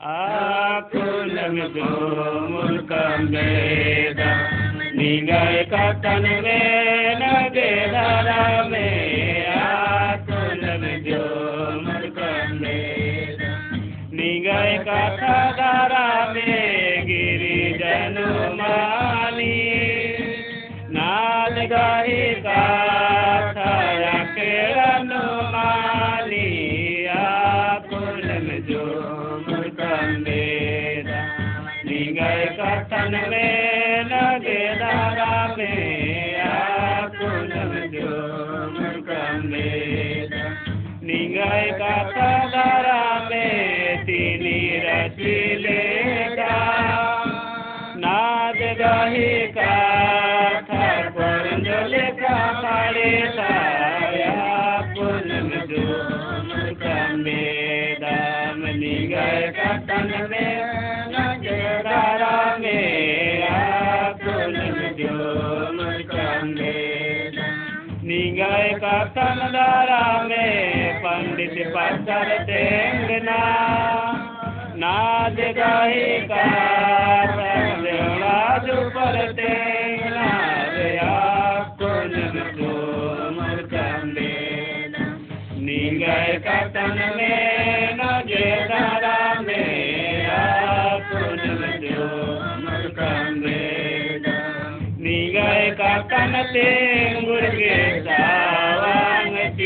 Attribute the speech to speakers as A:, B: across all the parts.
A: Akunam mulkam veda Ningai katadara me katan में पंडित पत्थर देंगना नाद गाही का पर देंगना रे कुन तो मुर्कंदे निगय कतन में न जेदारा में जो मुर्कंदे निगय कतन तेंगुर के सावांग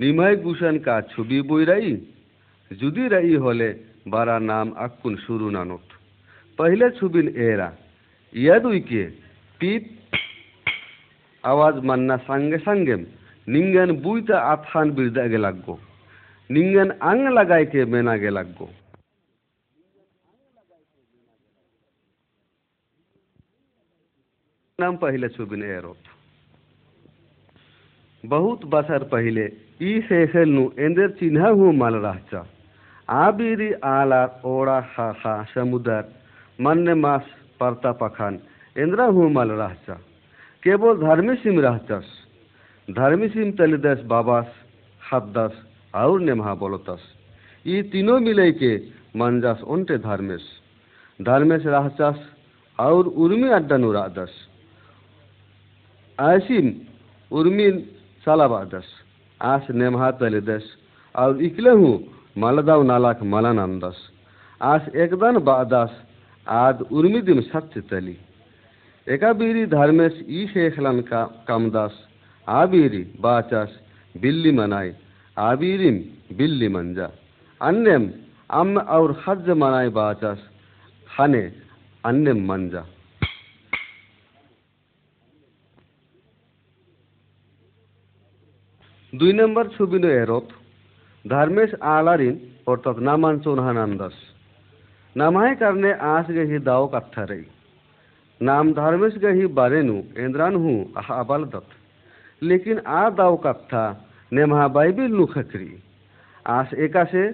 B: নিমাই গুসান কা ছবি বইরাই যদি রাই হলে বারা নাম আকুন শুরু নানত। পহলে ছুবিন এরা। ইয়াদুইকে পিত আওয়াজ মান্না সঙ্গে সঙ্গে, নিঙ্গান বুইতা আথান বিরদাগে লাগবো নিঙ্গান আং লাগাইকে মেনাগে লাগবো নাম পহিলে ছুবিন এরত। বহুত বছর পহিলে ഈ ശേഷനു എൻ്റെ ചിഹ്നവും മലരാച്ച. ആബിരി ആലാർ ഓട ഹാഹ സമുദാർ মান্যে মাস পার্তা পাখান এন্দ্রা হুমাল রাহচা কেবল ধার্মী সিম রাহচাস ধার্মী সিম তেলিদাস বাবাস হাবদাস আউর নেমহা বলতাস ই তিনো মিলাইকে মানজাস অন্টে ধর্মেশ ধর্মেশ রাহচাস আউর উর্মি আড্ডানু রাদাস আয়সিম উর্মি সালাবাদাস उर्मी आस नेमहा तलिदस और इकले हूँ, मलदाव नालाक मलानंदस आस एकदन बादस, आद उर्मिदिम सत्य तली। एका बीरी धर्मेश ई शेखलन का कमदस। आबीरी बाचस, बिल्ली मनाई। आबीरिम बिल्ली मंजा। अन्यम अम और हज मनाई बाचस। हने, अन्यम मंजा। দুই নম্বর ছবি এরথ ধর্মেশ আলারিন, অর্থাৎ নামাঞ্চন হানান দাস। নামায় কারণে আস গেহি দাও কাথারে নাম ধর্মেশ গেহি বারেনু এন্দ্রান হু আবাল দত লেকিন আ দাও কাথা নেমা বাইবিল নু খকরি আস একাশে,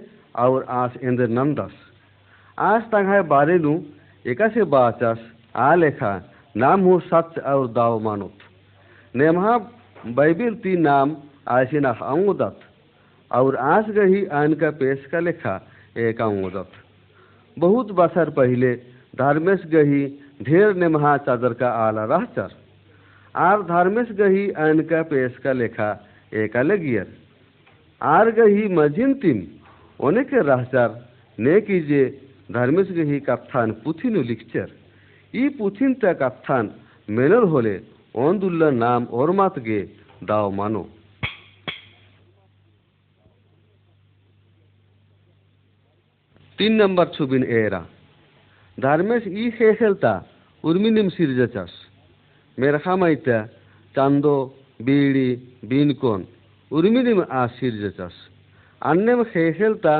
B: আউর আস এন্দ্র নাম দাস। আস তাঙ্গায় বারেনু, একাশে বাচাস আ লেখা, নাম হু সচ আউর দাও মানত। নেমা বাইবিল তি নাম आसिना अंगुदत और आस गही आन का पेश का लेखा एक अंगुदत बहुत बसर पहले धर्मेश गही ढेर नेमहा चादर का आला रहचर आर धर्मेश गही आन का पेश का लेखा एक लगियर आर गही मजिन तिम অনেকে রাহচার নে কি যে ধর্মেশ গহি কাত্থান পুথিনু লিখচার ই পুথিনটা কাত্থান মেনর হলে অন্দুল্লাহ নাম ওরমাত গে দাও মানো তিন নম্বর ছুবিন এরা। ধার্মেশ ই হেসেলতা উর্মিনিম সিরজা চাষ মেরখামাইতা চান্দ, বিড়ি, বিনকন, উর্মিনিম আ সিরজা চাষ আন্নেম হেসেলতা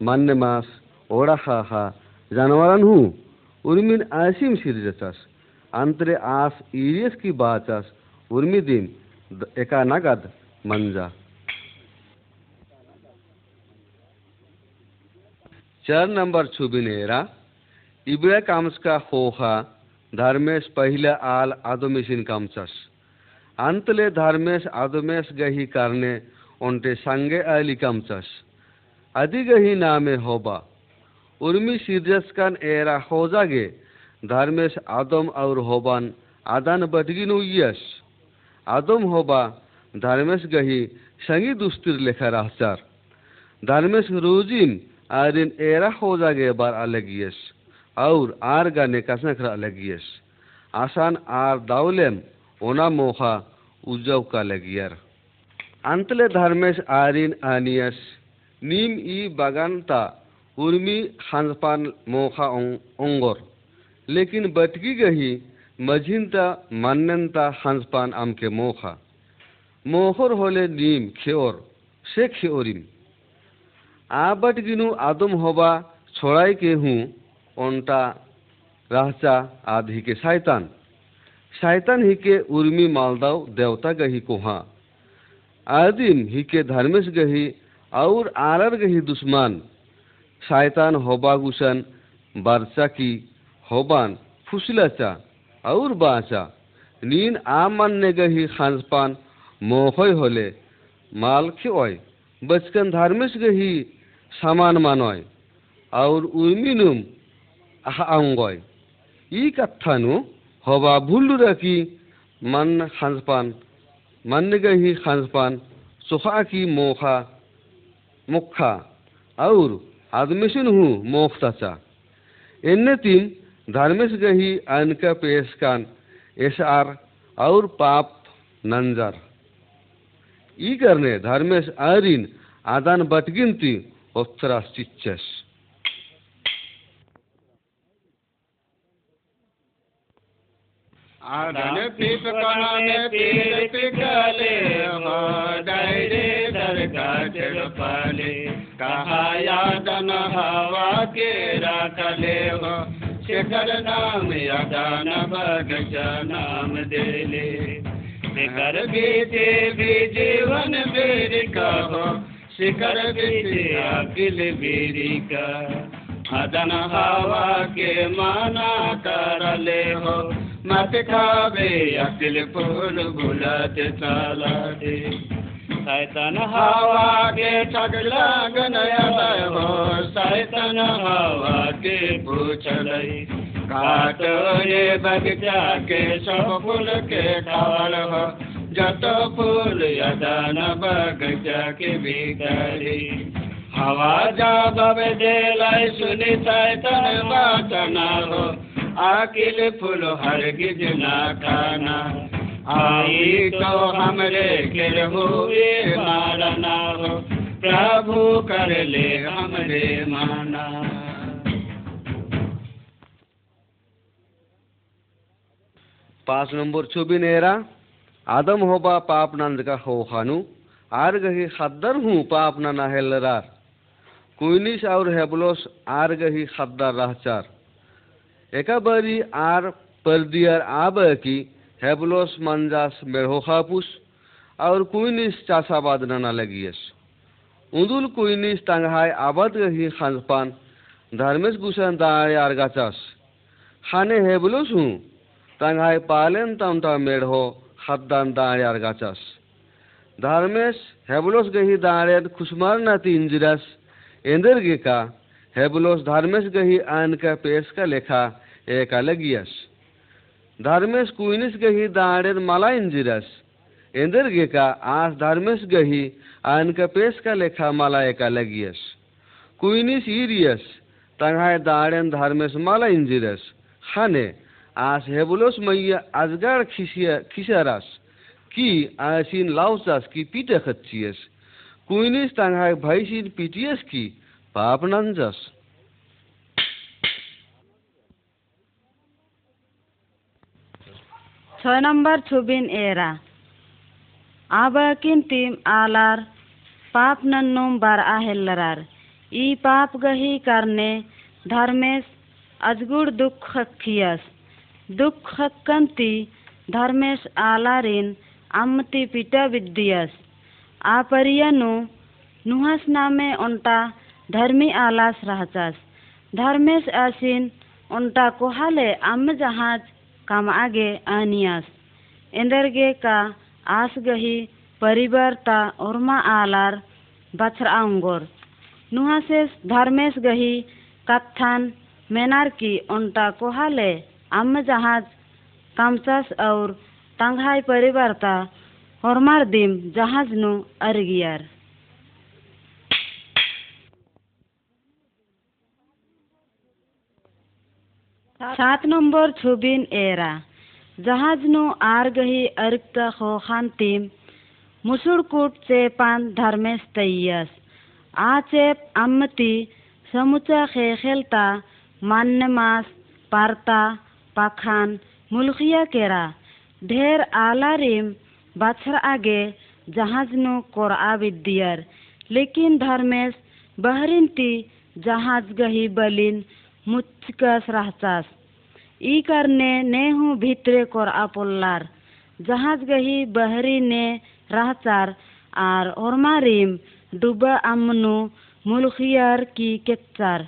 B: মান্নে মাস, ওড়া খা খা, জানোয়ারান হু, উর্মিন আসিম সিরজা চাষ আন্তরে আস ইরিয়াস কি বা চাষ উর্মিদিন একা নাগাদ মঞ্জা नंबर छुबिनेरा इबळे कामसका होहा, धर्मेश पहिल्या आल आदोमेशिन कामचास। अंतले धर्मेश आदोमेश गही कारणे ओंटे सांगे आली कामचास। अधी गही नामे होबा। उर्मी सिरजसकान एरा होजागे, धर्मेश आदम और होबान आदान बटगिनु यश। आदम होबा, धर्मेश गही संगी दुस्तिर लेखा रहचार। धर्मेश रोजिन आरिन एरा होजागे बार अलगियस, और आर गाने कसनखरा अलगियस। आसान आर दावलेम ओना मोहा उजव का लगियर। अंतले धर्मेश आरिन आनियस, नीम ई बागानता, उर्मी खानपान मोखा ओंगोर। लेकिन बटकी गही मझिनता मान्यनता खानपान आमके मोखा मोहर होले नीम, खेओर से खेओरिम। આબટગીનું આદમ હોવા છોડાય કે હું ઓન્ટા રાહચા આદ હિકે શાયતાન શાયતાન હિકે ઉર્મી માલદાવ દેવતા ગહી કોહા આદિમ હિકે ધર્મેશ ગહી আউর আরার গহি দুশ্মান। শায়তান হবা গুসান বারচা কি হবান, ফুসলাচা, আউর বাচা। নিন আমান নে গহি খানপান মোহয় হলে, মাল খেওয় বচকন ধার্মিস গহি सामान मानय और उर्मिनुम आंगय ई कथानु हवा भूल रखी मन खानपान मन गही खानपान सोखा की मोखा मुखा और आदमिशन हूँ मोखताचा इनने तीन धर्मेश गही अनका पेश कान एसार और पाप नंजर ई करने धर्मेश आरिन आदान बटगिनती चिच्चस
A: आदन पिप काने पीर पिकले हो डायरे दरगाह पाले कहा यादन हवा के राखले हो, शिखर नाम यादन बगचा नाम देले। शिखर बीते भी जीवन बेर कहो शिखर बीते अकिल बीरी का। अदन हवा के माना करले हो। मत खावे अकिल फूल बुलत चला दे सैतन हवा के ठग लगन हो। सैतन हवा के पूछल काट ये बगीचा के सब फूल के ठाल हो। फूल यदन बगीचा के भीतरी हवा जा बबे देलाई सुनी सैतन बाचना हो। आकिल फूल हरगिज ना खाना। आई तो हमरे के हुए मारना हो। प्रभु कर ले हमरे माना।
B: पाँच नंबर छुबी नेरा आदम होबा पाप नंद का हो खानु, आर गही खद्दर हूँ पाप ना नाहेलरार कुइनिस और हेबलोस आर गही खद्दर रहचार। एका बरी आर परदियर आब की हेबलोस मंजास मेढ़ो खापुस, और कुइनिस चासाबाद नाना लगियस। उदुल कुइनिस तंगहाय आबाद गही खानपान, धर्मेश गुसन दाय आर गाचास। खाने हेबलोस हूँ, तंगाय पालेन मेढ़ो खद्दान धर्मेश गही दाँड़ेन खुशमार नाती इंजिरस। एंदर गेका, हेबलोस धर्मेश गही आन का पेश का लेखा, एक अलगियस। धर्मेश गही दाँड़ेन माला इंजिरस। एंदर गेका, आस धर्मेश गही आन का पेश का लेखा माला एक अलगियस। कुइनिस इरियस तंगाय दाँड़ेन धर्मेश माला इंजिरस। खाने आस हेबुलोस मैया आजगार खिसिया खिसारास की आसिन लाउसास की पीटे खच्चियस कुइनिस तांगाय भाईसिन पिटियस की पाप नंजस
C: ছয় নম্বর ছবিন এরা আবাকিন টিম আলার পাপ নন্নম বার আহেল্লারার ई पाप गही करने धर्मेश अजगुड़ दुख खियस दुख कंती धर्मेश आलारिन अम्मती पिटा विद्यस। आपरियनु, नुहस नामे ओंटा धर्मी आलास रहचस धर्मेश आसिन ओंटा कोहाले अम्म जहाज़ काम आगे आनियास। एंदरगे का आस गही परिवारता ओरमा आलार बछरा अंगोर नुहासेस धर्मेश गही कत्थान, मेनार की ओंटा कोहाले अम्म जहाज़ कामचास और तंघाई परिवारता हरमार दिम जहाज़ नु अरगियार। सात नंबर छुबिन एरा। जहाज़ नु आर गही अरकता खो खानतीम मुसुड़कुट चेपान धर्मेश तैयस। आ चेप अम्मती समुचा खेखेलता मान्य मास, पारता पाखान मुलखिया केरा। ढेर आला रिम बाछर आगे जहाज़ नु कोरा विद्यर लेकिन धर्मेश बहरिन ती जहाज़ गही बलिन मुचकस रहचास। ई करने ने हूँ भितरे कोरा पोल्लार। जहाज़ गही बहरी ने रहचार आर ओरमारिम डुबा अमनु मुलखियार की केचार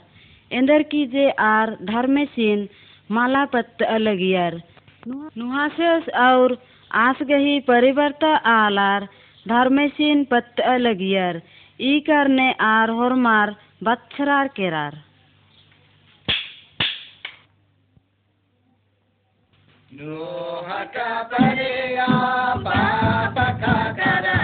C: एंदर की जे आर धर्मेसिन माला पत्त अलगियर नुहासेस और आस गही परिवर्ता आलार। धर्मेसिन पत्त अलगियर ई करने आर होरमार बच्छरार केरार।
A: Nuha ka pariya papa ka karane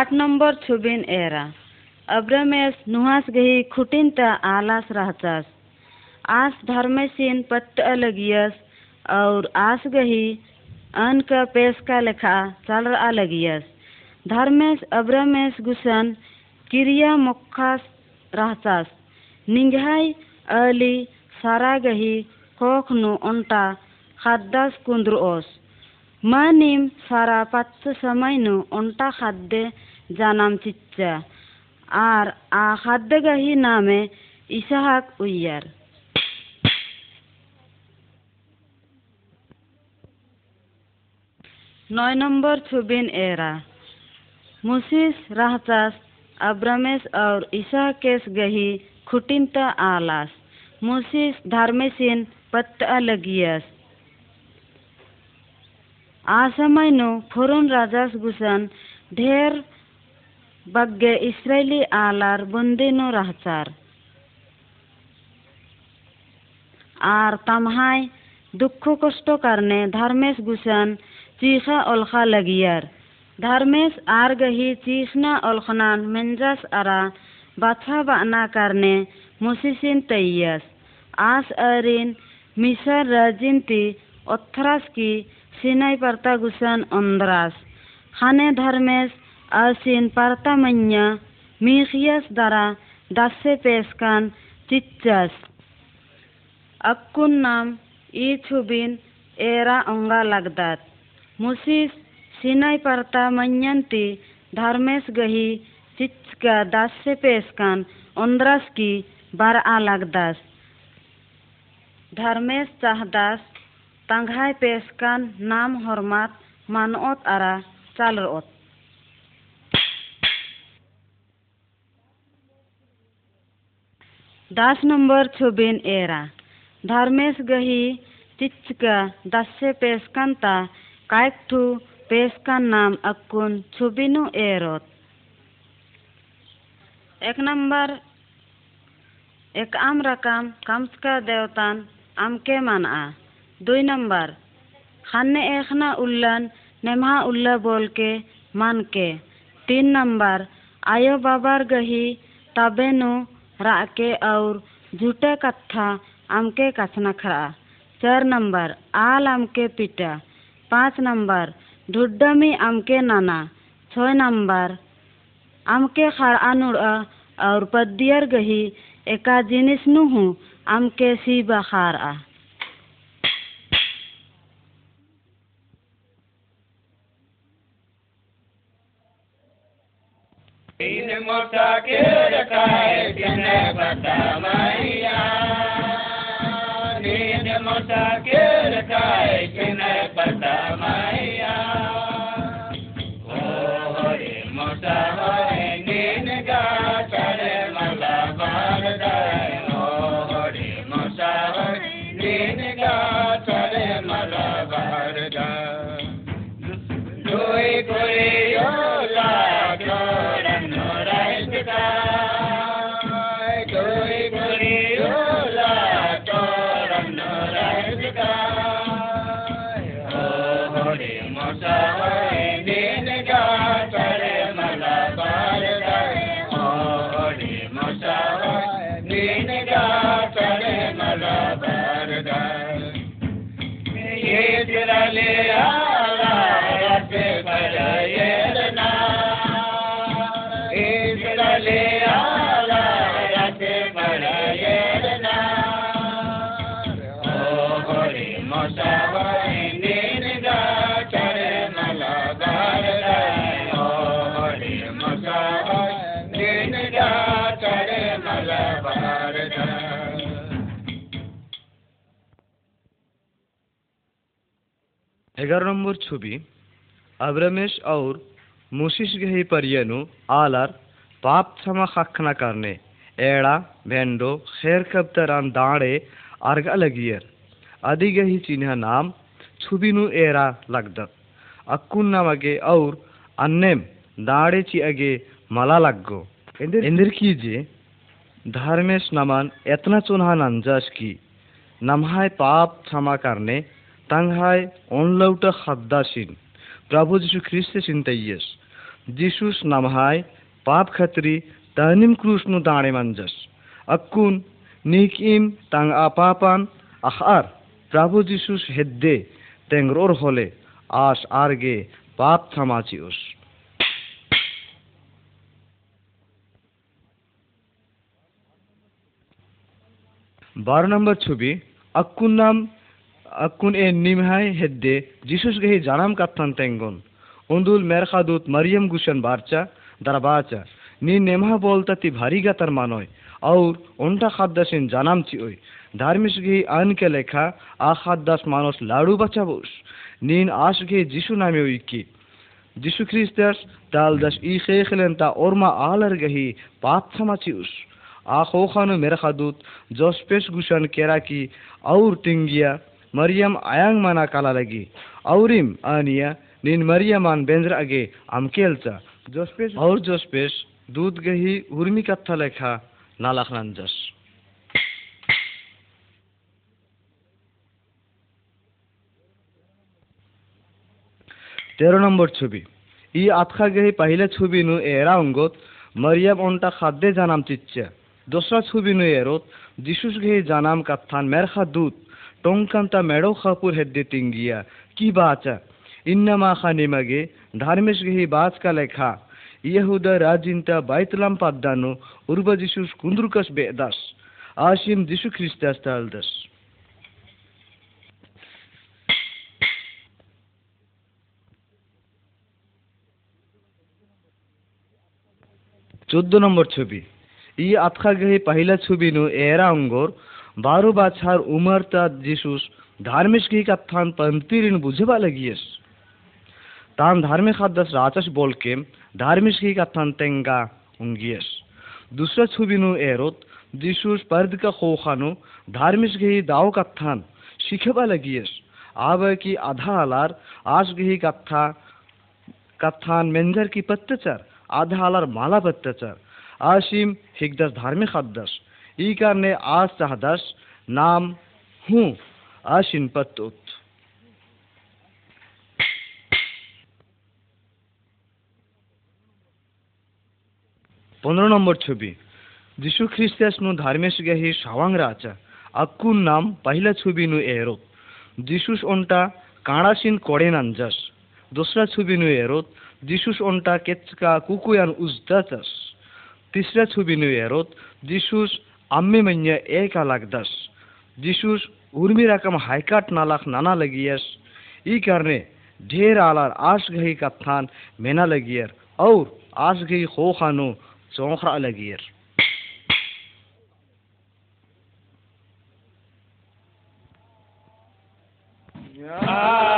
C: आठ नंबर छुबिन एरा। अब्रमेस नुहास गही खुटिन त आलास रहचस। आस धर्मेसिन पत्त अलगियस, और आस गही अन का पेश का लेखा चल अलगियस। धर्मेश अब्रमेश गुसन क्रिया मुखास रहचस। निंघाई अली सारा गही कोख नु ओंटा खाद्दास कुंद्रुओस मानिम सारा पाच्च समय नु ओंटा खाद्य জানাম চিচ্চা আর আ খাদ্য গাহি নামে ইসাহাক উইয়ার নয় নম্বর ছবিন এরা मुसिस रहचास अब्रमेस और इसाकेस गही खुटिनता आलास मुसिस धर्मेसिन पत्त अलगियस आसमयनु फुरुन राजास गुसन ढेर Baggee Israa'eli alar bondeno rahchar. আর তামহাই দুঃখ কষ্ট কারণে ধর্মেশ গুসান চিখা অলখা লাগিয়ার ধর্মেশ আর গহি চিখনা অলখনান মেঞ্জাস আরা বাছা বানা কারণে মুসিসিন তৈয়াস আস আরিন মিশর রাজিনতি অথরাস কি সিনাই পার্তা গুসান অন্দ্রাস হানে Dharmesh asin partamanya mihias dara dasse peskan cicas. Akkun nam ichubin era onga lagdat. Musis sinai partamanyanti Dharmesh गही चिच का दास्य पेशकान उन्द्रस की बार आलग दास धर्मेश चाहदास तंघाय पेशकान नाम हरमात मानोत आरा चालर ओत ᱫᱟᱥ ᱱᱚᱢᱵᱚᱨ ᱪᱷᱚᱵᱤᱱ ᱮᱨᱟ ᱫᱷᱟᱨᱢᱮᱥ ᱜᱟᱹᱦᱤ ᱪᱤᱪᱠᱟ ᱫᱟᱥᱮ ᱯᱮᱥᱠᱟᱱᱛᱟ ᱠᱟᱭᱠᱴᱷᱩ পেশকার নাম আকুন ছবিনু এরত। এক নম্বর, এক আম রাকাম কামসকা দেওতান আমকে মানা দুই নম্বর, হান্নে এখনা উল্লান নেমহা উল্লা বলকে মানকে। তিন নম্বর, আয়ো বাবার গহি তাবেনু राके और झूठे कथा आमके कथना खरा चार नंबर, आल आमके पिटा। पाँच नंबर, ढुड्डमी आमके नाना। छः नंबर, आमके खड़ा अनुड़ा और पदियर गही। एका जिनिस नुहू, आमके सी बखार आ।
A: Pine mota kere kai kene batamaiya. Pine mota kere kai kene batamaiya.
D: ग्यारह नंबर छवि अब्रमेश और मुशिश गही परियनु आलर पाप क्षमा खखना करने एड़ा भेंडो खैर कब्तरान दाड़े अर्गा लगियर। अदि गही चिन्ह नाम छुबिनु एरा लगदक अक्कुन नमगे और अन्नेम दाड़े ची अगे मला लगगो। इंदिर कीजिए धर्मेश नमन इतना चुनहा नंजस की नमहाय पाप क्षमा करने ꯇꯥꯡꯍꯥꯏ ꯑꯣꯟꯂꯧꯇ ꯈꯥꯗꯥꯁꯤꯟ প্রভু যীশু খ্রিস্টে চিন্তাইয়েস যীশুস নামহাই পাপ খাত্রী তাহনিম কৃষ্ণ দাঁড়ে মানজাস। আকুন, নিক ইম তাং আপাপান আহার প্রভু যীশুস হেদ্দে তেংরোর হলে আস আর গে পাপ থামাচিউস বারো নম্বর ছবি, আকুন নাম akkun en nimhay hedde Jesus gehi janam kaptan tengon undul merkhadut Maryam gushan barcha darabacha ni nemha bolta ti bhari ga tar manoy aur onta khaddasin janam chi oy धार्मिश घी आन के लेखा आखात दास मानस लाडू बचा बोस नीन आश घे जिशु नामे उइकी जिशु ख्रिस्टस दाल दस ई खेखलन ता ओरमा आलर गही पात समाची उस आखो खानु मेरा खादूत जोस्पेश गुशन केरा की और टिंगिया ಮರಿಯಂ ಅಯಾಂಗ್ ಮನ ಕಾಲಾಲಗಿ. ಅವ್ರಿಮ್ ಅನಿಯ ನಿನ್ বেঞ্জর আগে ಅಗೆ ಅಮ್ಕೇಲ್ಚ ಜೋಸ್ಪೇಸ್ আউর ಜೋಸ್ಪೇಸ್ দুধ গেহি উর্মি কাথা লেখা নালাখ জস তেরো নম্বর ছবি ই আতখা গেহি পাহিলে ছবি নু এরা অঙ্গত মরিয়াম অন্টা খাদ্যে জানাম চিচ্ছা দোসরা ছবি নু এরত যিশুস গেহি জানাম কাথান মেরখা দুধ tonkantaa medhoha purhedde tingiya ki baacha innama khanimage dharmeshgehi baachka lekha ইহুদা রাজিন্তা বাইতলাম পাদ্দানো উর্বা যিশুস কুন্দুরকাস Vedas Asim যিশু খ্রিস্টাস তালদাস চোদ্দ নম্বর ছবি ই আতখা গেহে পাহিলা ছবি নু এরা অঙ্গর बारो बाछार उमर ता जिसुस धार्मिक की कथान पंतिरिन बुझबा लगियस। तान धार्मिक खादस राचस बोल के धार्मिक की कथान तेंगा उंगियस। दूसरा छुबिनु एरोत जिसूस पर्द का खोखानो धार्मिक गही दाव कत्थान शिखबा लगियस। आब की आधा आलार आस गही कत्था कत्थान मेंजर की पत्तचर, आधा आलार माला पत्तचर। आशिम हिगदस धार्मिक अद्दस I karne as tahdash naam hu ashinpatot. পনেরো নম্বর ছবি যীশু খ্রিস্টানু ধার্মেশ গেহি সাওয়াং রাচা રાચા নাম পহিলা ছবি নু এরোত যীশুস অন্টা কাঁড়াসিন করেন যাস দোসরা ছবি নু এরত যিশুস অন্টা কেচকা কুকুয়ান উজদা চাস তিসরা ছবি নু এরত যিশুস आम्मे म्हणजे एका लागदस जिशूस उर्मी रकम हायकाट नालाक नाना लगियस ई कारणे ढेर आलार आश गही कत्थान मेना लगियर और आस गही खो खानो चौखरा लगियर
A: Kadangano,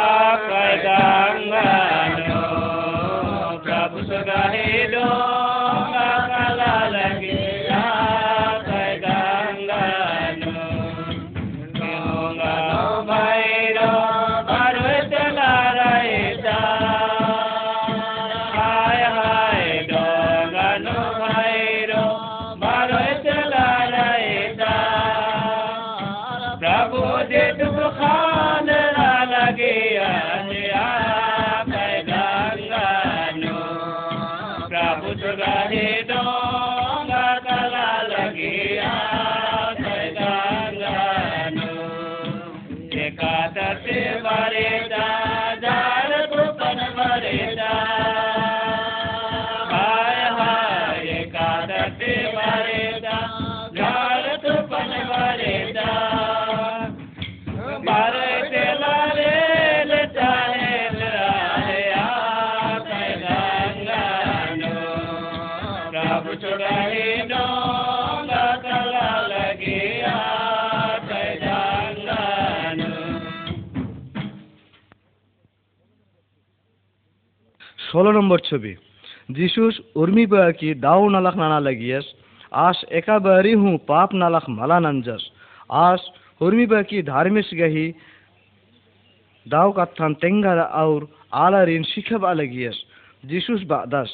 D: ষোলো নম্বর ছবি যিশুস উর্মি কি দাও নালাক নানা লাগিয়াস আস একাবারি হুঁ পাপ নালাক মালা নঞ্জস আস উর্মি কি ধার্মিক গহি দাও কাত্থান তেঙ্গার আউর আলারিন শিখবা লাগিয়াস যিশুস বাদাস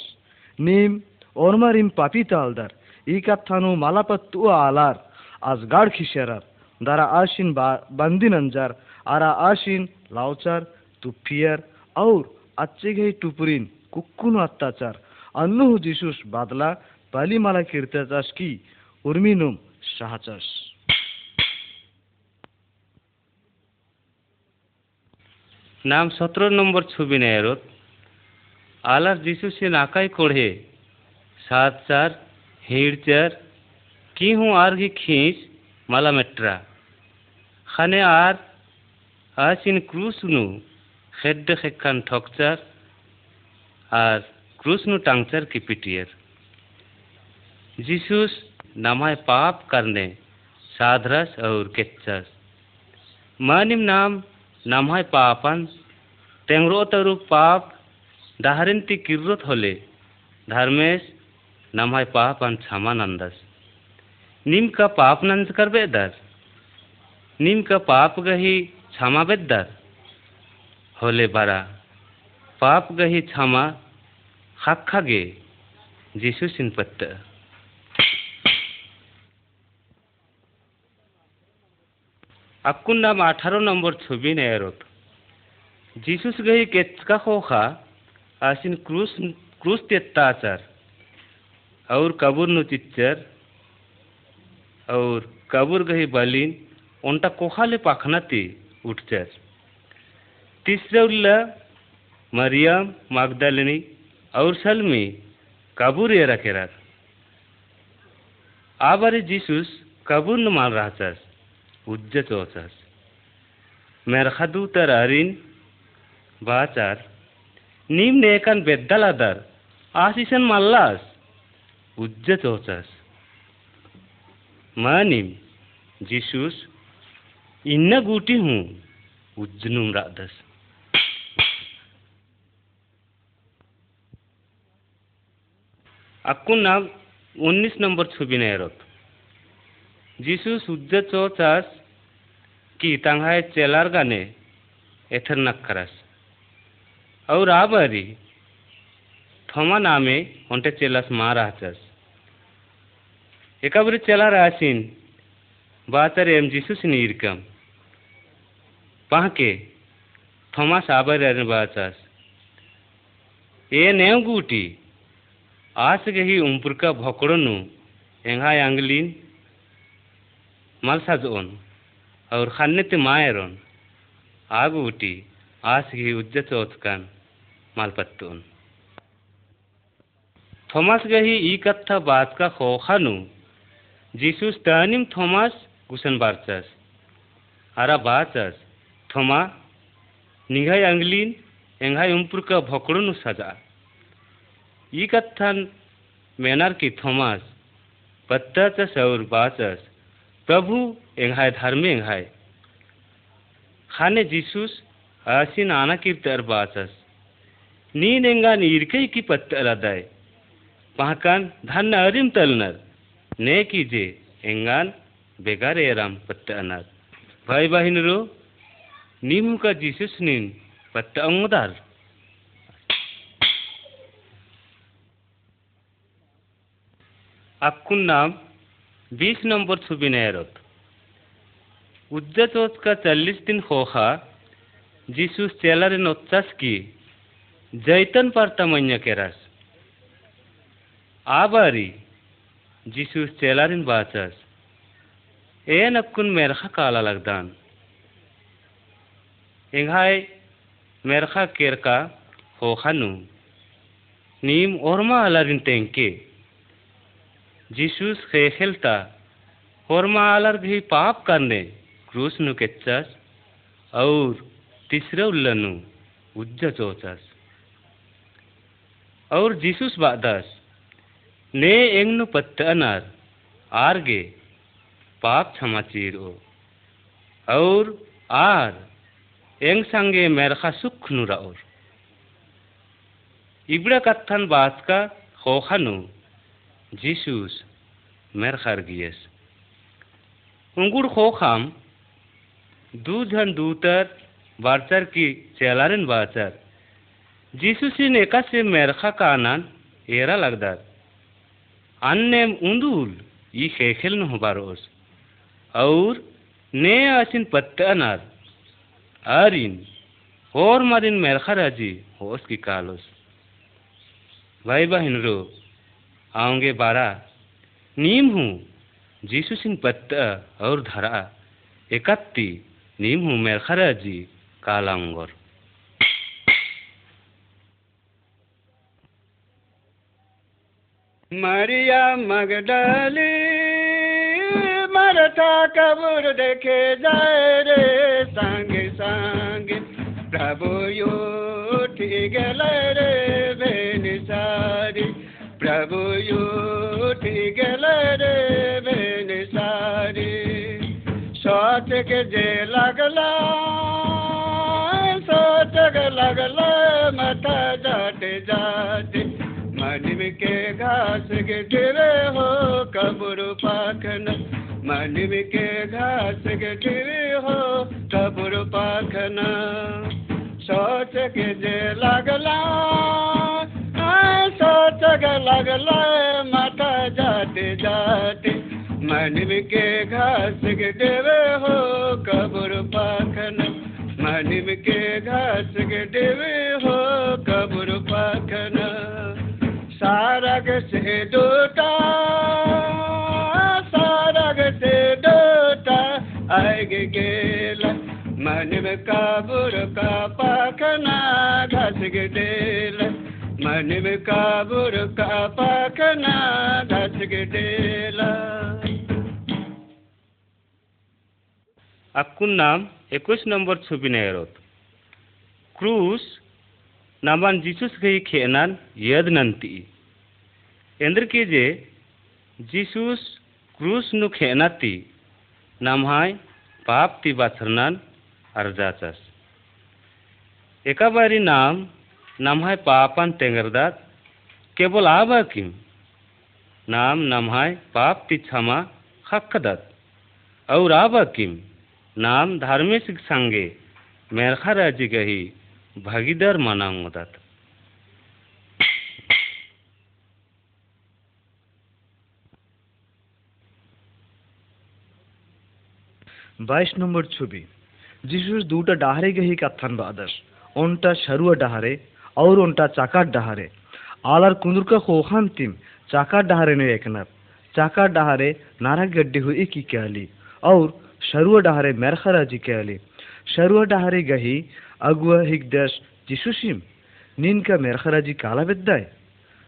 D: নিম ওরমারিম পাপি তালদার ই কাত্থানু মালাপত্তু আলার আজ গাড় খিসেরার দারা আশিন বান্দিন अंजार আরা আশিন লাউচার তুফিয়ার और आजचे घे टुपरीन कुक्कुन अत्याचार अन्नुह जिसूस बादला पालीमाला कीर्त्याचास की उर्मिनुम साहचास
A: নাম সতেরো নম্বর ছবি নেয়রত আলার যিশু সে নাকাই কোড়ে সাত চার হিড় চার কি হুঁ আর ঘি খিঁচ মালা মেট্রা খানে আর আসিন ক্রুশ নু খেড্ডে খেক্কান ঠকচার আর ক্রুশ নু টাংচার কি পিটিয়ের যিশুস নামায় पाप करने साधरस और केच्चस मानिम नाम नामाय पापन टेंगरो तरु पाप दाहरिंती किर्रत होले धर्मेश नामाय पापन क्षमानंदस निम का पाप नंद कर बेदर निम का पाप गही क्षमा बेदर हलेबारा पाप गहि छामा खाखागे जीशु सिनपत्ता आपको नाम अठारो नंबर छवि नयारत जीसुस गई केतका खोखा आसिन क्रूस क्रूस तेत्ताचार और कबूर नु चिच्चर और कबूर गही बालिन उनटा कोखा ले पाखनाती उठचर तीसरे मरियम, मागदालिनी और सलमी कबूर ये रखेरार आबारे जीसुस कबूर न माल राहचास उज्ज चोचास मेरखादू तर अरिन, बाचार, नीम नेकान बेद्दलादार आशिसन मल्लास उज्ज चोचास मानिम जीसुस इन्न गुटी हूँ। उज्जनुम रादस अक्कुन नाम उन्नीस नंबर छुबी नेरत
E: जिसु सूज्य चौचास की तंगाय चेलार गाने एथर नक्करस और आबारी थमा नामे onte chelas marachas ekabri chelar asin batar em jesus nirkam pahke thomas abar erin bachas e neunguti आसगे ही उम्पुरका भोकड़नु एंगा यांगलिन मलसाजोन और खाने ते मायरोन आगुटी आसगे उज्जत ओतकान मालपत्तोन थॉमस गही ई कत्था बात का खोखानु जीसुस तानिम थॉमस गुसन बारचस आरा बाचस थोमा निघाय अंगलीन एंघाय उम्पुरका भोकड़नु सजा कत्थन मेनार की थोमास पत्ताचस और बाचस, प्रभु एंघाय, धर्मे एंघाय। खाने जीसुस आसिन आना कीर्तर बाचस। नीन एंगान इरकई की पत्ता लदाय पहकान धन अरिम तलनर। ने कीजे एंगान बेगार एराम पत्ता अनार। भाई बहन रो नीम का जीसुस नीन पत्ता अंगदार अक्कुन नाम बीस नंबर छुबी नेरत उज्जत का चालीस दिन खोखा जीसुस चेलारे नोच्चास की जैतन पारता मन्या केरास आबारी जीसुस चेलारिन बाचस ए नक्कुन मेरखा काला लगदान एंघाय मेरखा केरका खोखानु नीम ओरमा अलारिन टेंके जीसुस खेलता होरमा आलर भी पाप करने, क्रूस नु केच्चस, और तीसरे उल्लनु, उज्जा चोचस। और जीसुस बादस, ने एंगनु पत्तनार आरगे, पाप क्षमा चीरो। और आर, एंग संगे मेरखा सुख नुरा और इबड़ा कत्थन बात का खोखानु जीसुस खोखाम दू झन दूतर बारचर की चेलारिन बारचर जीसुसिन एका से मेरखा कानान एरा लगदार। अन्नेम उंदुल ई खेखेल न बारोस और ने आसिन पत्तनार आरिन और मारिन मेरखा राज़ी होस की कालोस। भाई बहन रो आओगे बारा। नीम हूँ, जीसु सिंह पत्ता और धरा। एकत्ती नीम हूँ मेरखरा जी कालांगोर।
F: मरिया मगडली मरथा कब्र देखे जाए रे। संग संग, प्रभु यो ठीक रे। प्रभु यो ठीक रे बेन सारी। सोच के जे लगला, सोच के लगला मथा जाते जाते मानिम के घास के ढेरे हो कब्र पाखन। मानिम के घास के ढेरे हो कब्र पाखन। सोच के जे लगला सोच लगला, माता जाते जाते। मानिम के घास के ढेरे हो कब्र पाखन। मानिम के घास के ढेरे हो कब्र पाखन। सारग से डोटा सारग से डोटा। आग गेला मन में काबुर का पाखना घस का पाखना घस गेला
E: अक्कुन नाम एकुश नंबर छुबी नेरत क्रूस नामान जीसुस गई खेनान यद नंती। एंद्र के जे जीसुस क्रूस नु खेनाती नामहाय पाप ती बाथरनान अर्जाचस। एका बारी नाम नामहाय पापान तेंगरदात केवल आबा किम नाम नामहाय पाप ती क्षमा खक्कदात
A: और आबाकिम नाम धार्मिक संगे मेरखा राजी गही भागीदार मानांगोदात
D: বাইশ নম্বর ছবি যিশুর দুটা ডাহারে গেহি কাত্থান বাদাস ওনটা সারুয়া ডাহারে ಅವ್ರುಂಟ ಚಾಕಾಟ್ ಡಹಾರೆ ಆಲಾರ್ ಕುಂದುರ್ಕ ಹೋಹಾನ್ ತಿಮ್ ಚಾಕಾಟ್ ಡಹಾರೆನೆ ಏಕನಪ್ ಚಾಕಾಟ್ ಡಹಾರೆ ನಾರಾಗಡ್ಡಿ ಹುಯಿ ಕಿ ಕ್ಯಾಲಿ ಅವ್ರ ಶರುವ ಡಹಾರೆ ಮೆರ್ಖರಾಜಿ ಕ್ಯಾಲಿ ಶರುವ ಡಹಾರೆ ಗಹಿ ಅಗುವ ಹಿಗ್ದಶ್ ಜಿಸುಶಿಮ್ ನಿನ್ಕ ಮೆರ್ಖರಾಜಿ ಕಾಲವೆದ್ದಾಯ್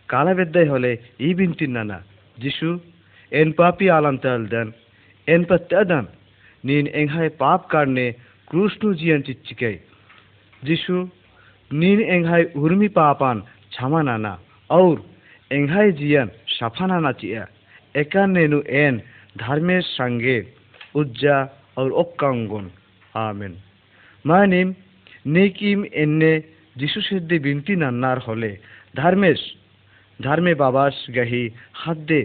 D: ಕಾಲವೆದ್ದಾಯ್ ಹೊಲೆ ಈ ಬಿಂತಿನ್ ನನ್ನ ಜಿಶು ಎನ್ ಪಾಪಿ ಆಲಂತ ಅಲ್ದನ್ ಎನ್ ಪತ್ತದನ್ ನೀನ್ ಎಂಹಾಯ್ ಪಾಪ್ ಕಾಡ್ನೆ ಕೃಷ್ಣು ಜಿಯನ್ ಚಿಚ್ಚಿಕೈ ಜಿಶು nin enghai urmi papan chamanana aur enghai jiyan safanana chia ekanenu en dharmesh sange ujja aur okkangon amen manim নেকিম এন্নে যিশু সিদ্ধি বিনতি নান্নার হলে ধার্মেশ ধার্মে বাবাস গাহি হাদ্দে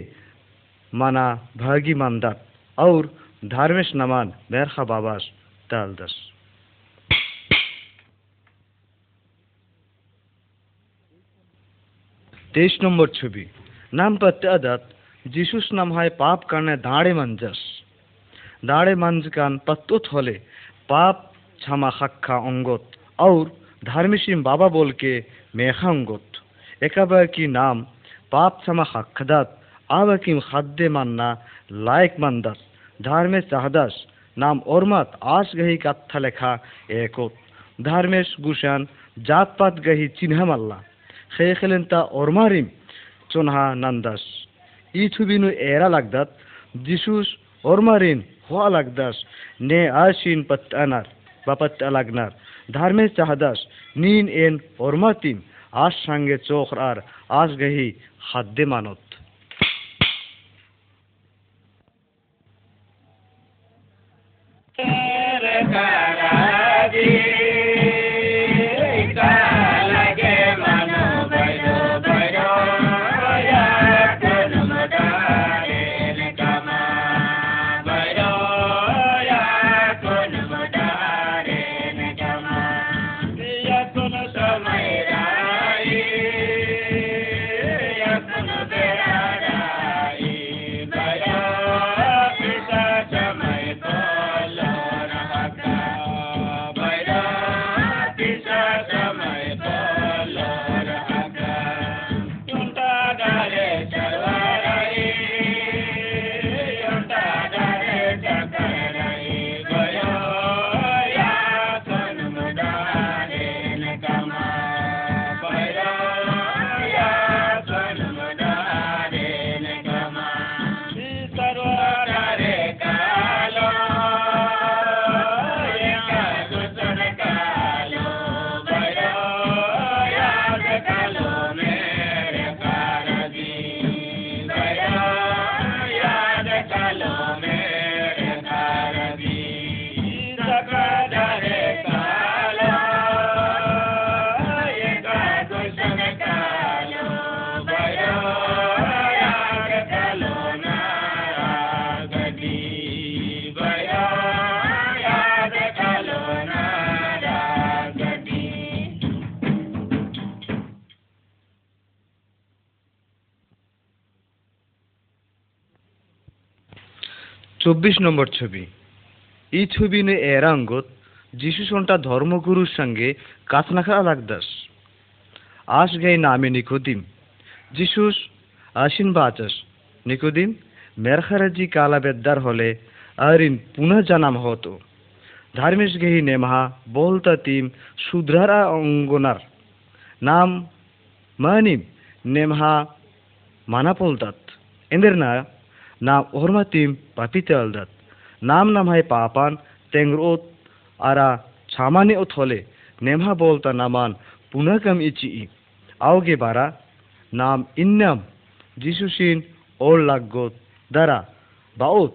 D: মানা ভাগি মান্দাত আউর ধার্মেশ নামান বেরখা বাবাস তালদাস তেইশ নম্বর ছবি। নাম પર ત્યાદાત যিশুস নাম হয় পাপ কানে দাঁড়ে মাঞ্জাস দাঁড়ে মাঞ্জ কান পত্তুত হলে পাপ ছামা খাক্ষা অঙ্গত। আউর ধার্মিসীম বাবা বলকে মেখা অঙ্গত। একাবার কি নাম? পাপ ছামা খাক্ষাদাত আবার কিম খাদ্যে মান্না? লায়ক মান্দাত ধার্মে চাহদাস। নাম অরমাত। আশ গাহি কাত্থা লেখা একত ধার্মেশ জাত জাতপাত গাহি চিহ্ন মাল্লা। хейхелента ормарим чонха нандаш и чубину эра лагдат дишуш ормарин хуа лагдаш не ашин паттанар বাপাত লাগনার ধার্মের চাহাদাস নিন এন অর্মাতিন আশ সঙ্গে চোখ আর আশ গেহি হাদ্দে মানত চব্বিশ নম্বর ছবি। ছবি নে এরাঙ্গত যিশু সন্টা ধর্মগুরুর সঙ্গে কাতনাখা লাগদাস আশ গাই নামে নিকোদিম। যিশুস আশিন বাচাস। নিকোদিম, মেরখারাজি কালা বেদ্দার হলে আরিন পুনঃ জানাম হতো। ধার্মিস গেহি নেমহা বলতা তিম শুদ্রারা অঙ্গনার নাম মানিম নেমহা মানা পলতাত এদের না на орматим папителдат. Нам намхай папан тенгрот ара чамани отхоле немха болта наман пунакам ичии. Ауге бара нам иннам যিশুসিন ওর লাগত দ্বারা বাউত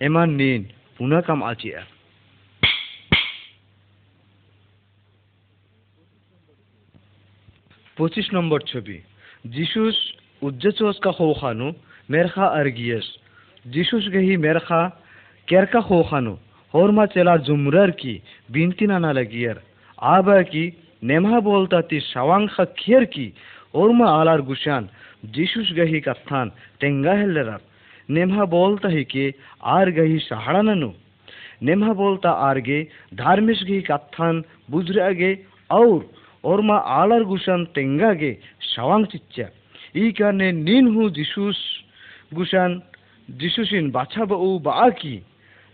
D: এমান নিন পুনাকাম আচিয়া পঁচিশ নম্বর ছবি যিশুস উজ্জেচকা হৌখানু merxa ergiyes. Jishuş gehi merxa kerka hoxanu. Horma çela zumrar ki bintin anala giyer. Aba ki nemha bolta ti şavangha kiyer ki horma alar guşan. Jishuş gehi kathan tenga hellerar. नेमहा बोलता ही के आर गही सहाड़ाननु नेमहा बोलता आरगे धार्मिक गही कात्थान बुजरागे और और मा आलर गुशन तेंगा गे शवांग चिच्चा ई कारणे नीन हूँ जिशुस গুষেন দিশুচিন বাছা বউ বা 바아키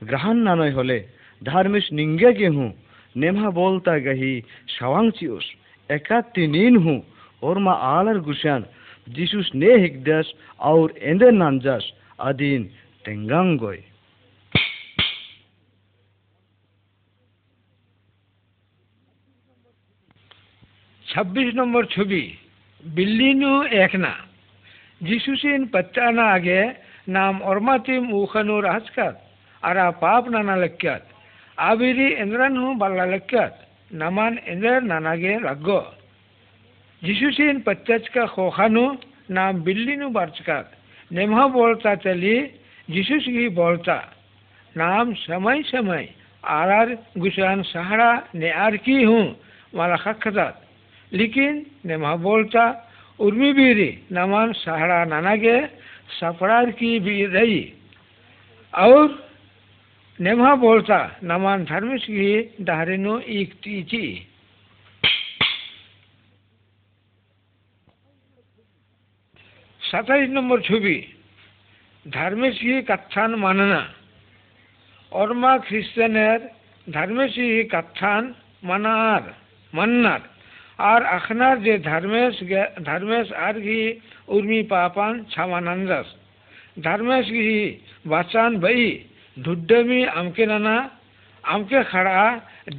D: গ্রহণ নানয় হলে ধার্মিস নিঙ্গে গেহু নেমা বলতা গাহি, সাওয়াং চিউস একা তিনিন হু। ওর মা আলার গুশান যিশুস নে হিকদাস আউর এন্দের নানজাস আদিন তেঙ্গাং
G: গয়। ছাব্বিশ নম্বর ছবি, বিল্লিনু একনা जिसुसिन पच्चाना आगे, नाम ormatim ukhanur haskat ara pap nana lekkyat abiri endranu balla lekkyat naman endar nanage raggo जिसुसिन पच्चचका खोखानु, नाम बिल्लीनु बारचकात, नेमहा बोलता चली जिसुस की बोलता, नाम समय समय आरार गुशान सहारा ने आर की हूँ माला खखतात लेकिन नेमा बोलता ಉರ್ವಿ ಬೀರಿ ನಮನ್ ಸಹಳ की भी रही। और नेमा बोलता, नमन धर्मिस की दाहरिनो एक थी सत्ताईस नंबर छुबी धर्मेश की कथान मानना। और माँ ख्रिस्टनर धर्मेश की कथान मनार, मन्नार। আর আখনার যে ধর্মেশ ধর্মেশ আর ঘি, উর্মি পাপান ছামানন্দস। ধর্মেশ ঘি, বাচান বই ঢুড্ডমি আমকে নানা, আমকে খাড়া,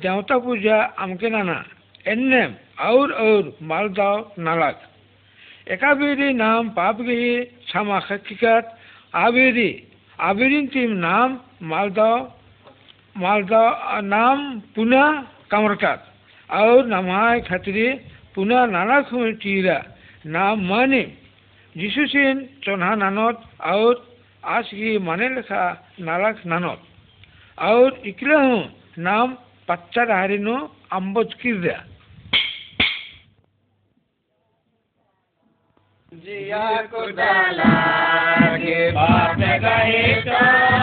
G: দেওতা পূজা আমকে নানা। এন্নেম और और मालदाव नालाक एकाबेरी नाम पाप गई क्षमा हकीकत आबेरी आबेरी टीम नाम मालदाव मालदाव নাম পুনা कमरकात और नमाय खतरी पुनः नानक टीरा नाम माने যিশুসিন চোনা নানত और आज की माने लिखा नालक नानत और इकला हूँ नाम पच्चा हारिनो अम्बत किर्दा
A: जिया कुदाला के बाप गए तो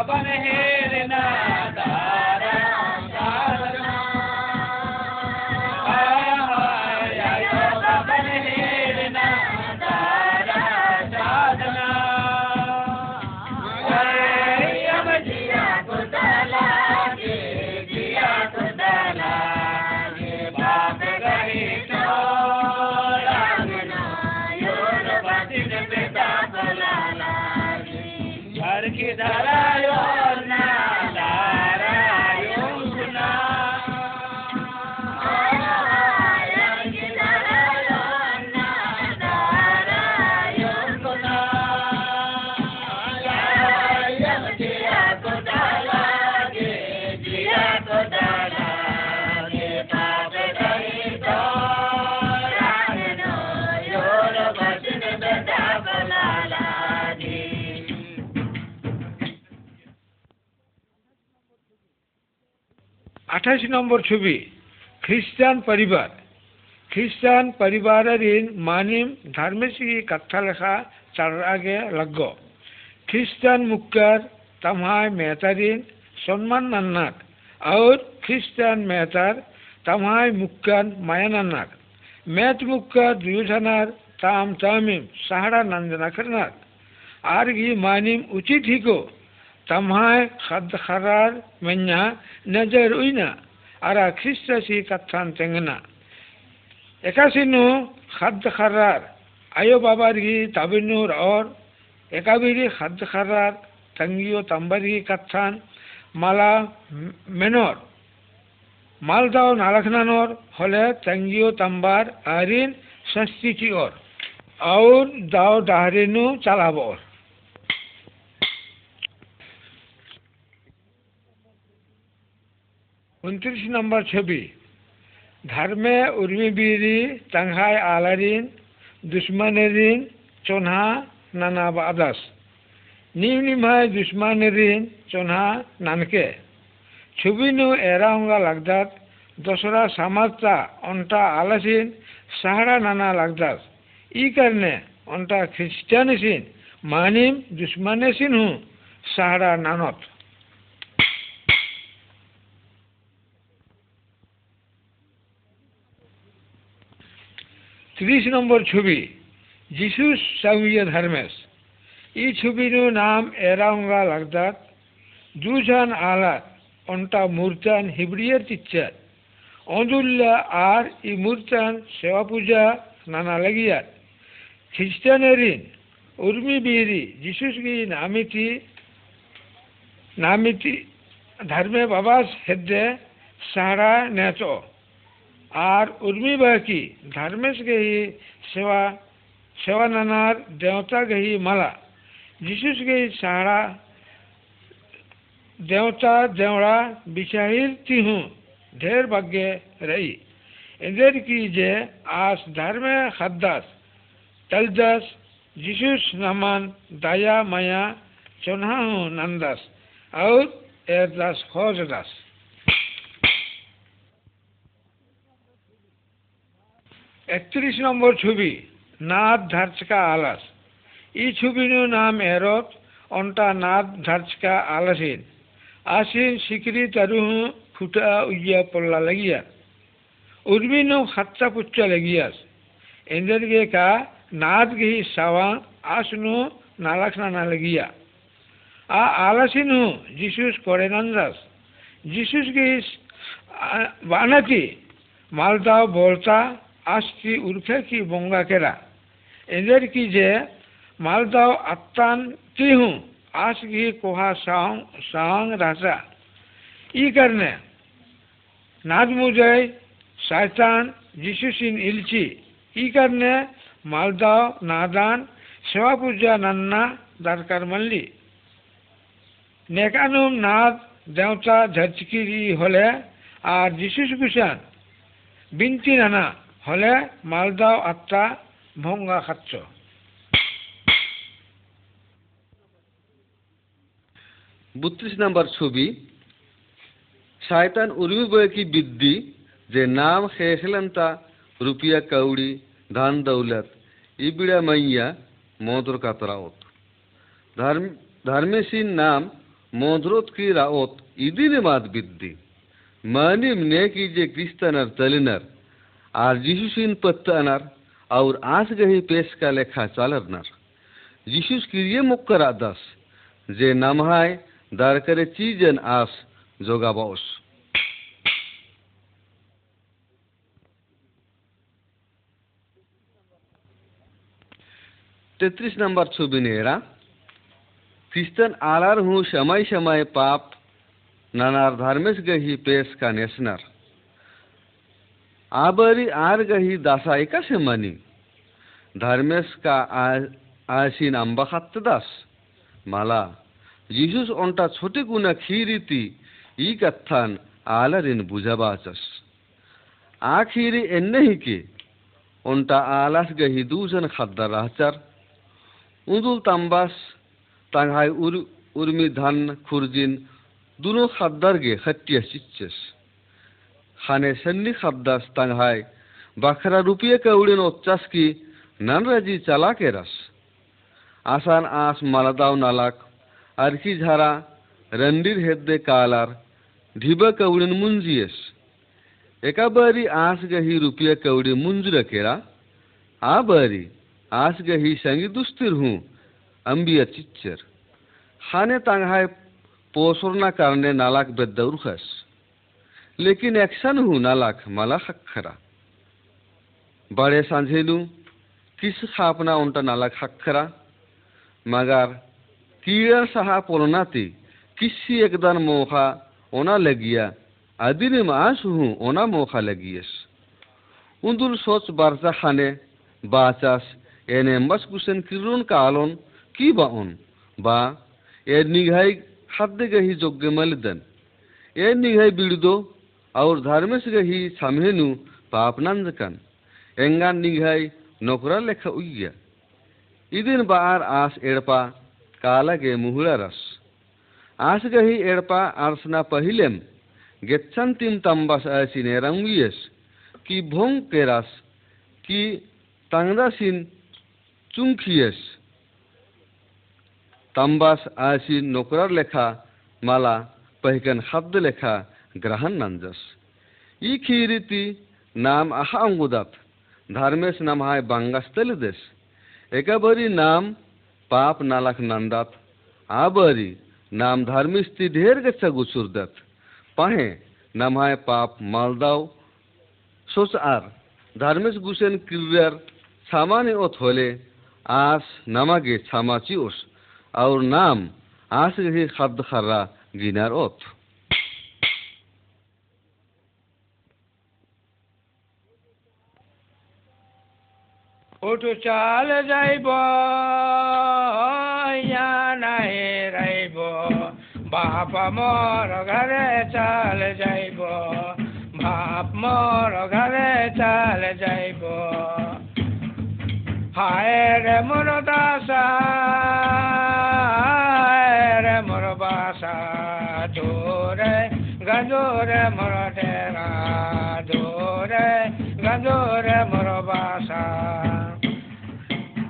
A: जयो बाबन
G: আঠাশ নম্বর ছবি খ্রিস্টান পরিবার খ্রিস্টান পরিবারের মানিম ধার্মেশি কথা লেখা চার আগে লগ্য খ্রিস্টান মুক্কার তামহায় মেহতারিন সম্মান নান্নাক और খ্রিস্টান মেহতার তামহায় মুক্কান মায়া নান্নাক মেত মুক্কা দুয়োধনার তাম তামিম সাহারা নন্দনা করনাক আর গি মানিম উচিত হিকো tamhai khad kharar menya najar uina ara krista si kathan tengna ekasinu khad kharar ayo babar gi tabinur or ekabiri khad kharar tangiyo tambari kathan মালা মেনর মালদাও নালাখনানর হলে তাঙ্গিও তাম্বার আরিন সংস্কৃতি ওর আর দাও ডাহরিনু চালাবর উনত্রিশ নম্বর ছবি। ধর্মে উর্মি বিড়ি টাঙ্গায় আলারিন দুশ্মানেরিন চোনহা, নানা বাদাস নিম নিমায় দুশ্মানেরিন চোনহা, নানকে। ছবি নু এরাঙ্গা লাগদাত দোসরা সামাজটা অন্টা আলাসিন, সাহারা নানা লাগদাস ই কারণে অন্টা খ্রিস্টানিসিন, মানিম দুশ্মানেসিন হু সাহারা নানত। ત્રીસ নম্বর ছবি যিশু સામ્ય ધર્મેશ এই ছবির নাম এরাঙ্গা લાગતા দুজন আলাদ, অন্টা মূর্তান হিব্রিয়ার চিচ্ছার অদুল্লা আর ই মূর্তান সেবা পূজা নানা লাগিয়ার খ্রিস্টানের উর্মি বিহরি যিশুস গি নামিতি নামিতি, ধর্মে বাবাস হেদে সারা নেচ आर उर्मीबाकी धर्मेश गेही सेवा सेवा नाणार देवता गही, मला। जिसूस गेही साळा देवता, देवड़ा बिचाहिर तिहूँ, ढेर भाग्य रही। इंद्र की जय, आस धर्म हद्दास तलदस जिसूस नमन, दया, माया चुन्हा नंदस। और एरदास हौजदास একত্রিশ নম্বর ছবি, নাদ ধার্চকা আলাস। এই ছবির নাম এরত অন্টা নাদ ধার্চকা আলাসিন। আসিন সিকরি তারুহ ফুটা উইয়া পল্লা লাগিয়া। উর্মিন খাচ্চা পুচ্চা লেগিয়াস। এঞ্জের গে কা নাদ গেহি সাওয়াং, আসনু নালাখনা না লেগিয়া। আ আলাসিনু যিশুস করে নানজাস যিশুস গেহিস বানাতি মালদা বলতা আসছি উর্ফে কি বঙ্গাকেরা এদের কি যে মালদাও আত্মান তিহু আস গি কোহা সাং সাং রাসা ই কারণে? নাজ মুজয় শয়তান যিশুসিন ইলচি। ই কারণে? মালদাও নাদান, সেবা পূজা নান্না দরকার মানলি নেকানুম নাদ দেওতা ঝচকিরি হলে, আর যিশুস গুসান বিনতি নানা। হলে মালদাও আত্মা ভঙ্গা খাচ্ছ।
B: বত্রিশ নাম্বার ছবি। শয়তান উর্মি বয়কি বিদ্যি যে নাম খেয়েছিলেন তা রুপিয়া কাউড়ি, ধান দৌলত, ইবিড়া মাইয়া, মদর কাত রাওত ধর্ম ধর্মেশীন নাম, মদরত কি রাওত? ইদিনে মাত বিদ্যি মানিম নে কি যে ক্রিস্তানার তলিনার। आर जीशुसिन पत्तनर, और आस गही पेश का लेखा चालर नर जीशुस क्रिये मुक्कर आदस, जे नमहाय दार करे चीजन आस जोगा बाउस तेत्रिस नंबर छुबी नेरा क्रिस्तन आलार हूँ समय समय पाप, नानार धार्मिक गही पेश का नेशनर आबरी आर गही दासा एकाशे मनी धर्मेश का आसीन आंबा खात दास माला যিশুস অন্টা ছোটে গুনা খিরিতি ই কাথান আলারিন বুঝাবাচস আ খিরি এন্নে হিকে অন্টা আলাস গহি দুজন খাদ্দা রাহচার উদুল তাম্বাস তাংহাই উর উর্মি ধান খুরজিন দুনো খাদ্দার গে খাটিয়া চিচ্ছেস 하네선니 उच्चास की 루피에 까우린 चला के रस। आसान आस 말다우 नालाक, अर्खी झारा, रंडीर हेद्दे कालार, ढिब कवडीन मुंजीयस एका बरी आस गही रुपया कवडी मुंजर केरा आ बरी आस गही संगी दुस्तिर हूँ, अंबिया चिच्चर। हाने तंगहाय पोसोरना कारणे नालाक बेदौरखस लेकिन एक्शन हूँ नालाक माला खखरा बड़े सांझेनु किस खापना उनटा नालाक खखरा मगर कीड़ा सहा पोलनाती किसी एकदान मोखा ओना लगिया आदिने मास हूँ ओना मोखा लगियस उन्दुल सोच बारजा खाने बाचास एने एम्बास कुसेन किरुन कालन কি বাউন বা এর নিঘাই খাদ্যে গহি যজ্ঞে মালিদান এর নিঘাই বিড়দ और ಧರ್ಮಿಸ್ಗೆ ಸಮೇನು ಪಾಪನಂದಕನ್ ಎಂಗಾನ್ ನಿಂಗೈ ನೊಕರ ಲೆಖ ಉಯ್ಯ ಇದನ್ ಬಾರ್ ಆಸ್ ಎಡಪ ಕಾಲಗೆ ಮುಹುಳ ರಸ್ ಆಸ್ಗಹಿ ಎಡಪ ಅರ್ಸನ ಪಹಿಲೆಂ ಗೆಚ್ಚಂತಿಂ ತಂಬಸ್ ಸಿನೆರಂಗುಯಸ್ ಕಿ ಭೋಂಗ್ ಕೆರಸ್ ಕಿ ತಂಗದಸಿನ್ ಚುಂಖಿಯಸ್ तम्बास आसी नोकरार लेखा माला पहकन शब्द लेखा গ্রহণঞ্জস ই খিরিতি নাম আহা অঙ্গুদাত ধর্মেস নাম হায় বাঙ্গাস্তল দেশ। একাবারি নাম পাপ নালাক নান্দাত, আবারি নাম ধর্মিস্তি ঢের গেছে গুচুর দাত। পাহে নাম হায় পাপ মালদাও সোচ আর। ধার্মেশ গুসেন ক্রিয়ার সামানি ও হলে আস নামাগে ছামাচি ওস আর নাম আস গেছে খাদ্য খারা গিনার অথ
G: ওটো চাল যাইব নাই রাইব বাপ মর ঘরে চাল যাইব, বাপ মর ঘরে চাল যাইব। হায় রে মোর দাসা রে মোর বাসা দোরে গজোরে মোর ডেরা দোরে গজোরে মোর বাসা।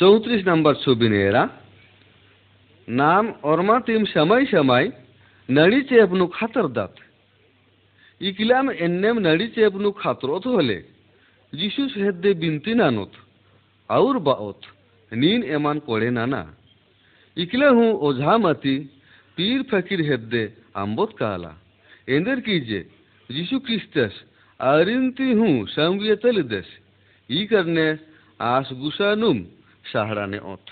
B: চৌত্রিশ নম্বর ছবি নেরা নাম অরমা তিম সময় সময় নড়ি চেপনু খাতর দাঁত। ইকলাম এন্নেম নড়ি চেপনু খাতরত হলে, যিশু সেহেদ্দে বিনতি নানত, আউর বাওত, নিন এমান পড়ে নানা। ইকলে হু ওঝা মাতি, পীর ফকির হেদ্দে আম্বত কালা। এদের কি যে, যিশু খ্রিস্টাস, আরিন্তি হু সঙ্গে তেল দেশ। ই কারণে আশ গুসানুম सहारा ने ओथ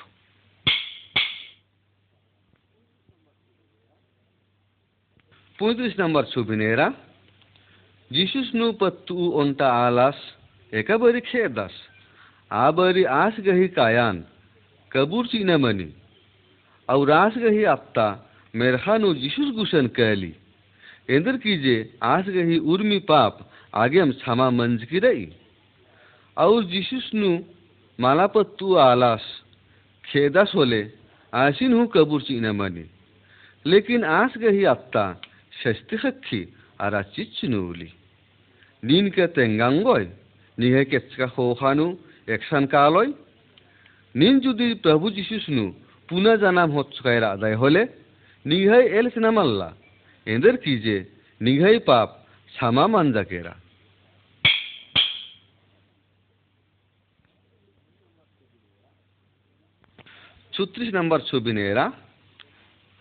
B: पैंतीस नंबर सुबिनेरा जीसुस नु पत्तू ओंता आलास, एक बरी खेदास। आ बरी आस गही कायान, कबूर ची न मनी। और आस गही आपता, मेरखा नु जीसुस गुसन कहली। इंद्र कीजे आस गही उर्मी पाप, आगे हम क्षमा मंज की रही। और जीसुस नु मालापत्तु आलास खेदास होले आसिन हूँ कबूर चीना मनी लेकिन आस गही आत्ता शस्ति खक्खी आरा चिच्च नुली नीन के तेंगांगोय निहे केचका खोखानु एकसान कालय नीन जुदी प्रभु जिशुसनु पुनः জানাম হচ্ছকায়ের আদায় হলে নিঘাই এল সিনামাল্লা এদের কি যে নিঘাই পাপ সামা মানজাকেরা ছত্রিশ নম্বর ছবি নেরা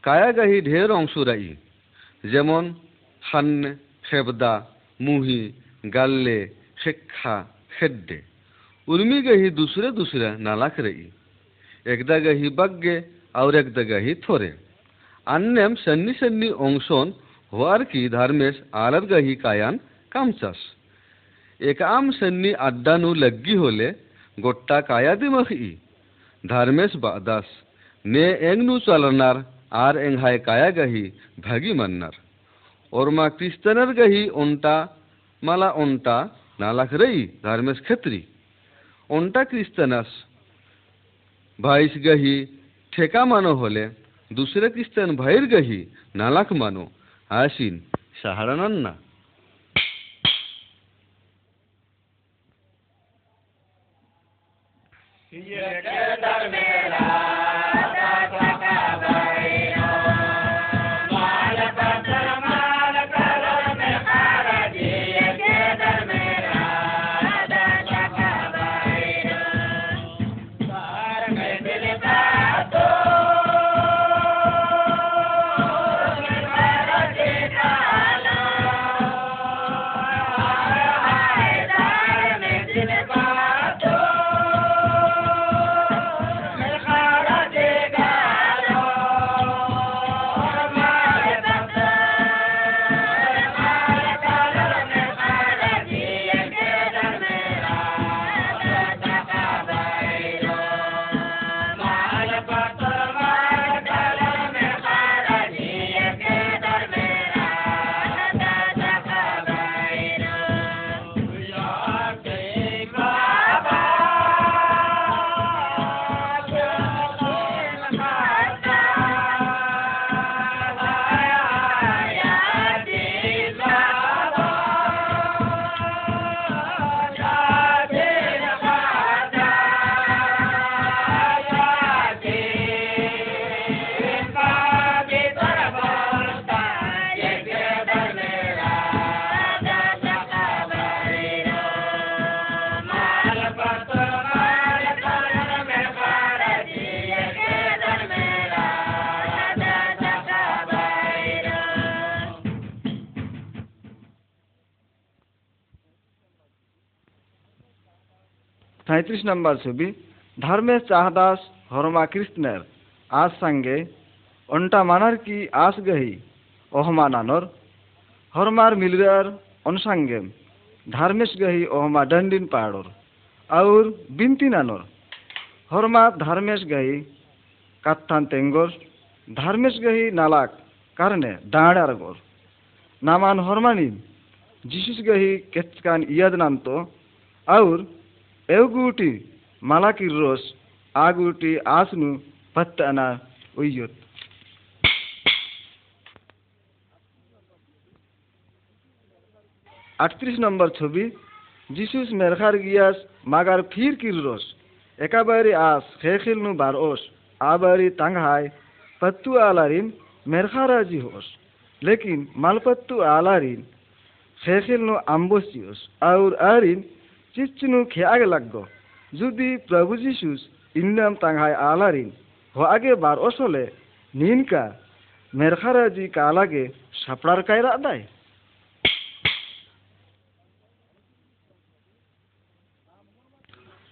B: কায়াগাহি ঢের অংশরাই যেমন খান্নে খেবদা মুহি গাল্লে শিক্ষা খেদ্দে उर्मी गही दुसरे दुसऱ्या नालाक रई एकदा गही बग्गे और एकदा गही थोरे अन्यम सन्नी सन्नी অংশন হওয়ার কি ধর্মেশ আলার গহি কায়ান কামচাস এক আম সন্নি আড্ডানু লগ্গি হলে গোট্টা কায়াদি धर्मेश दास। ने एंगनू चलनार, आर एंघाय काया गही, भागी मानणार और मा क्रिस्तनर गही ओंटा माला ओंटा नालाख रही, धर्मेश खेत्री। ओंटा क्रिस्तनस। भाईस गही, ठेका मानो होले, दूसरे क्रिस्तन भाईर गही, नालाख मानो। आशीन
D: सहारा नन्ना नम्बरसुबि धर्मेश चाहदास हरमा कृष्णर आज संगे अंटा मानर की आस गही ओहमा नानर हरमार मिलर अनुसंगे धर्मेश गही, ओहमा डंडिन पाड़ोर। और बिंती नानर। हरमा धर्मेश गही, कत्थान तेंगोर। धर्मेश गही, नालाक कारणे दाड़ार गोर। नामान हरमानी जिशिस गही, केचकान इयाद नाम तो और ewguuti malakirroos aaguuti aasnu patta'anaa uyyot আটত্রিশ নম্বর ছবি যিশুস মেরখার গিয়াস মাগার ফির কিররস একাবারি আস খেখিল নু বার ওস আবারি তাংহাই পত্তু আলারিন মেরখারাজি হোস লেকিন মালপত্তু আলারিন খেখিল নু আম্বসিওস আউর আরিন চিচ্চুনু খেয়াগে লাগগো। যদি প্রভু যিশুস ইন্নাম তাংহাই আলারিন, হো আগে বার অসলে, নিনকা, মেরখারাজি কালাগে সাপড়ার কায়রা দায়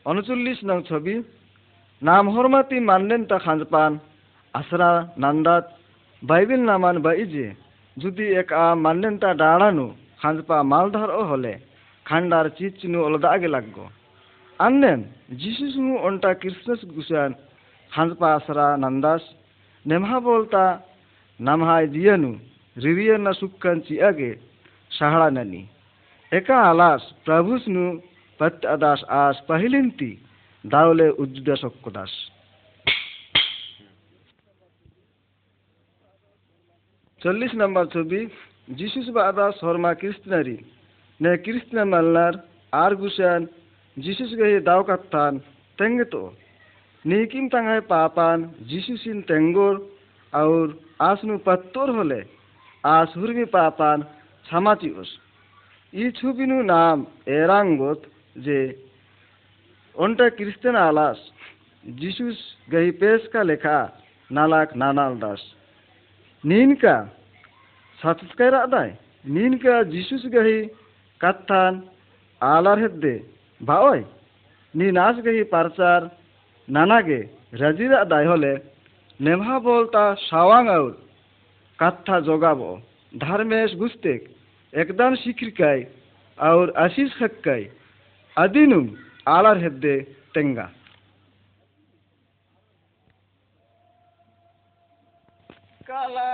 D: উনচল্লিশ নং ছবি, নাম হরমাতি মানলেন তা খানপান, আসরা, নান্দাত, বাইবেল নামান বা ইজে, যদি এক আ মানলেন তা দাঁড়ানো খানপা মালধার ও হলে ಖಂಡಾರ ಚೀಚಿನು ಒಲದಾಗೆ ಲಗ್ಗು ಅನ್ನೆನ್ ಜಿಸುಸುನು ಒಂಟ ಕ್ರಿಸ್ಮಸ್ ಗುಸನ್ ಹಂಸಪಾಸರ ನಂದಾಸ್ ನೆಮಹ ಬೋಲ್ತಾ ನಮಹಾಯ್ ದಿಯನು ರಿರಿಯನ್ನ ಸುಕ್ಕಂಚಿ ಅಗೆ ಸಹಳನನಿ ಏಕ ಅಲಾಸ್ ಪ್ರಭುಸ್ನು ಪತ್ ಅದಾಸ್ ಆಸ್ ಪಹಿಲಿಂತಿ দাওলে উদ্যুদ সক্য দাস চল্লিশ নম্বর ছবি যিশুস বা আদা Sharma কৃষ্ণারী Krishna Malnar, R. Gusan, Jesus gaye daw kattan, tengeto. Nikim tangai papan, Jesus in tengor, aur asnu pattor hole, as hurgi papan, samatius. Ichubinu nam erangot, je, onta Kristen alas, जीसुस गई पेश का लेखा नालाक नानाल दास नीन का सातस्काय रादाय नीन का जीसुस गई কাত্থান আলার হেদ্দে, ভাওয় নি নাচ গেহি পারচার, নানাগে রাজিরা দায় হলে, নেমহা বলতা সাওয়াং আউর কাত্থা জগাব, ধার্মেশ গুস্তেক, একদান শিখিরকাই, আউর আশিস হক্কাই, আদিনুম আলার হেদ্দে তেঙ্গা কালা